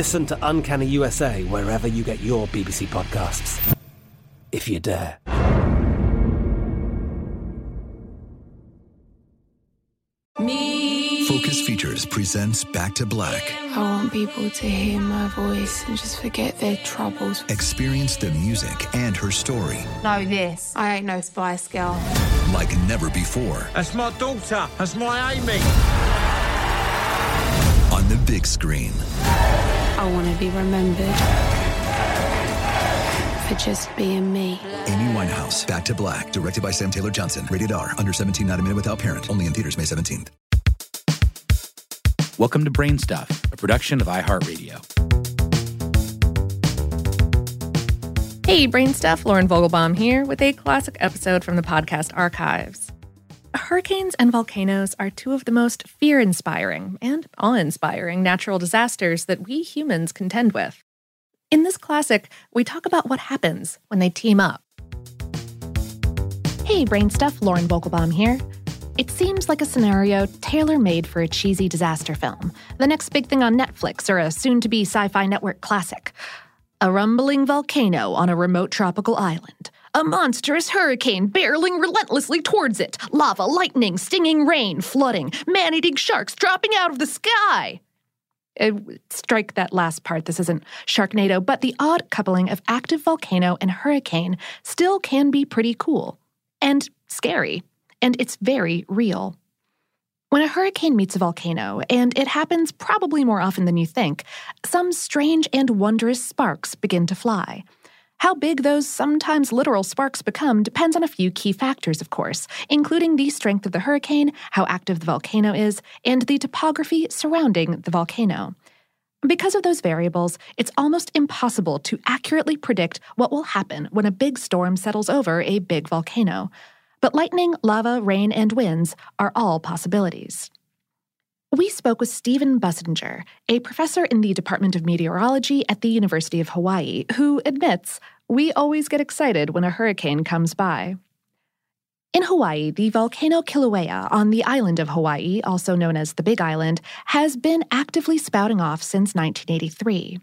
Listen to Uncanny USA wherever you get your BBC podcasts. If you dare. Me. Focus Features presents Back to Black. I want people to hear my voice and just forget their troubles. Experience the music and her story. Know this. I ain't no Spice Girl. Like never before. That's my daughter. That's my Amy. On the big screen. I want to be remembered for just being me. Amy Winehouse, Back to Black, directed by Sam Taylor Johnson. Rated R, under 17, not a minute without parent. Only in theaters May 17th. Welcome to Brain Stuff, a production of iHeartRadio. Hey, Brain Stuff, Lauren Vogelbaum here with a classic episode from the podcast archives. Hurricanes and volcanoes are two of the most fear inspiring and awe inspiring natural disasters that we humans contend with. In this classic, we talk about what happens when they team up. Hey, Brain Stuff, Lauren Vogelbaum here. It seems like a scenario tailor made for a cheesy disaster film, the next big thing on Netflix or a soon to be sci fi network classic. A rumbling volcano on a remote tropical island a monstrous hurricane barreling relentlessly towards it. Lava, lightning, stinging rain, flooding, man eating sharks dropping out of the sky. Uh, strike that last part. This isn't Sharknado, but the odd coupling of active volcano and hurricane still can be pretty cool and scary, and it's very real. When a hurricane meets a volcano, and it happens probably more often than you think, some strange and wondrous sparks begin to fly. How big those sometimes literal sparks become depends on a few key factors, of course, including the strength of the hurricane, how active the volcano is, and the topography surrounding the volcano. Because of those variables, it's almost impossible to accurately predict what will happen when a big storm settles over a big volcano. But lightning, lava, rain, and winds are all possibilities. We spoke with Steven Businger, a professor in the Department of Meteorology at the University of Hawaii, who admits we always get excited when a hurricane comes by. In Hawaii, the volcano Kilauea on the island of Hawaii, also known as the Big Island, has been actively spouting off since 1983.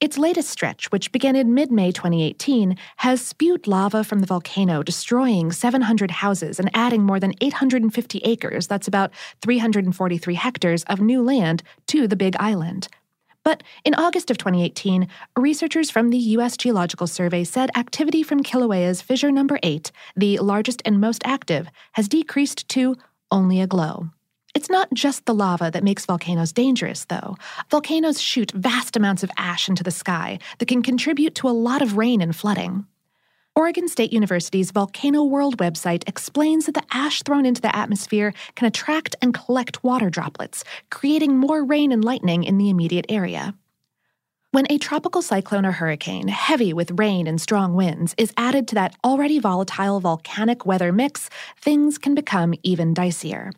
Its latest stretch, which began in mid May 2018, has spewed lava from the volcano, destroying 700 houses and adding more than 850 acres, that's about 343 hectares, of new land to the Big Island. But in August of 2018, researchers from the U.S. Geological Survey said activity from Kilauea's fissure number 8, the largest and most active, has decreased to only a glow. It's not just the lava that makes volcanoes dangerous, though. Volcanoes shoot vast amounts of ash into the sky that can contribute to a lot of rain and flooding. Oregon State University's Volcano World website explains that the ash thrown into the atmosphere can attract and collect water droplets, creating more rain and lightning in the immediate area. When a tropical cyclone or hurricane, heavy with rain and strong winds, is added to that already volatile volcanic weather mix, things can become even dicier.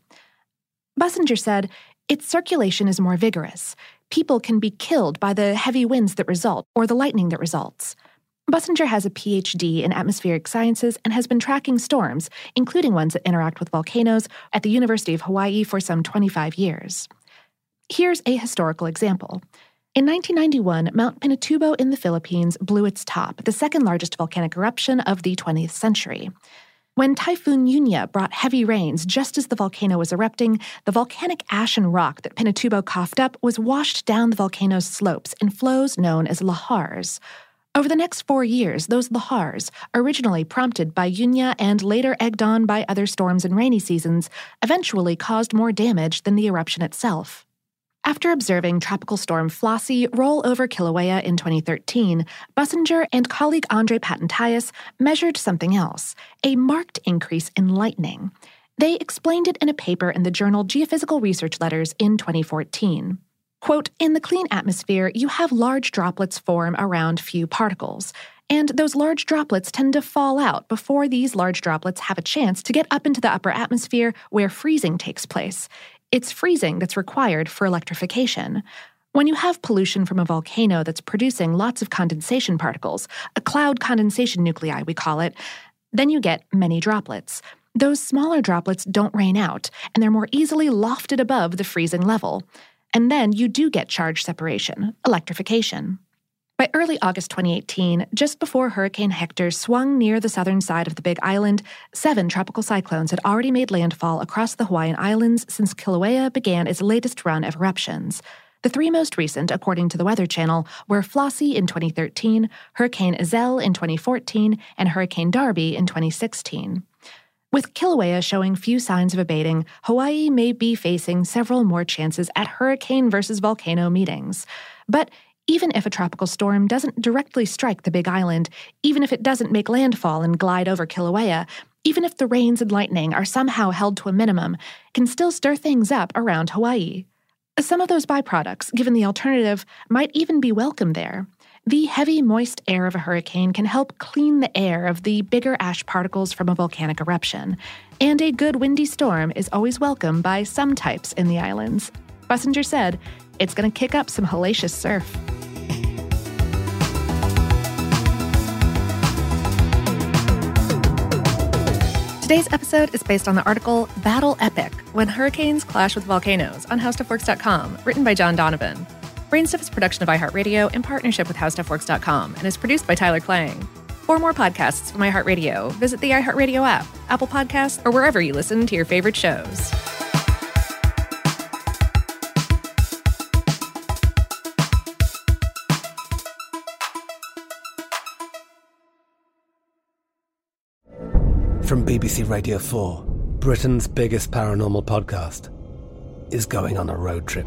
Businger said, Its circulation is more vigorous. People can be killed by the heavy winds that result or the lightning that results. Businger has a PhD in atmospheric sciences and has been tracking storms, including ones that interact with volcanoes, at the University of Hawaii for some 25 years. Here's a historical example. In 1991, Mount Pinatubo in the Philippines blew its top, the second largest volcanic eruption of the 20th century. When Typhoon Yunya brought heavy rains just as the volcano was erupting, the volcanic ash and rock that Pinatubo coughed up was washed down the volcano's slopes in flows known as lahars. Over the next four years, those lahars, originally prompted by Yunya and later egged on by other storms and rainy seasons, eventually caused more damage than the eruption itself. After observing Tropical Storm Flossie roll over Kilauea in 2013, Businger and colleague Andre Pattantyus measured something else a marked increase in lightning. They explained it in a paper in the journal Geophysical Research Letters in 2014. Quote, in the clean atmosphere, you have large droplets form around few particles. And those large droplets tend to fall out before these large droplets have a chance to get up into the upper atmosphere where freezing takes place. It's freezing that's required for electrification. When you have pollution from a volcano that's producing lots of condensation particles, a cloud condensation nuclei, we call it, then you get many droplets. Those smaller droplets don't rain out, and they're more easily lofted above the freezing level. And then you do get charge separation, electrification. By early August 2018, just before Hurricane Hector swung near the southern side of the Big Island, seven tropical cyclones had already made landfall across the Hawaiian Islands since Kilauea began its latest run of eruptions. The three most recent, according to the Weather Channel, were Flossie in 2013, Hurricane Iselle in 2014, and Hurricane Darby in 2016. With Kilauea showing few signs of abating, Hawaii may be facing several more chances at hurricane versus volcano meetings. But even if a tropical storm doesn't directly strike the Big Island, even if it doesn't make landfall and glide over Kilauea, even if the rains and lightning are somehow held to a minimum, can still stir things up around Hawaii. Some of those byproducts, given the alternative, might even be welcome there. The heavy, moist air of a hurricane can help clean the air of the bigger ash particles from a volcanic eruption. And a good windy storm is always welcome by some types in the islands. Businger said, it's going to kick up some hellacious surf. Today's episode is based on the article Battle Epic When Hurricanes Clash with Volcanoes on HowStuffWorks.com, written by John Donovan. Brainstuff is a production of iHeartRadio in partnership with HowStuffWorks.com and is produced by Tyler Klang. For more podcasts from iHeartRadio, visit the iHeartRadio app, Apple Podcasts, or wherever you listen to your favorite shows. From BBC Radio 4, Britain's biggest paranormal podcast is going on a road trip.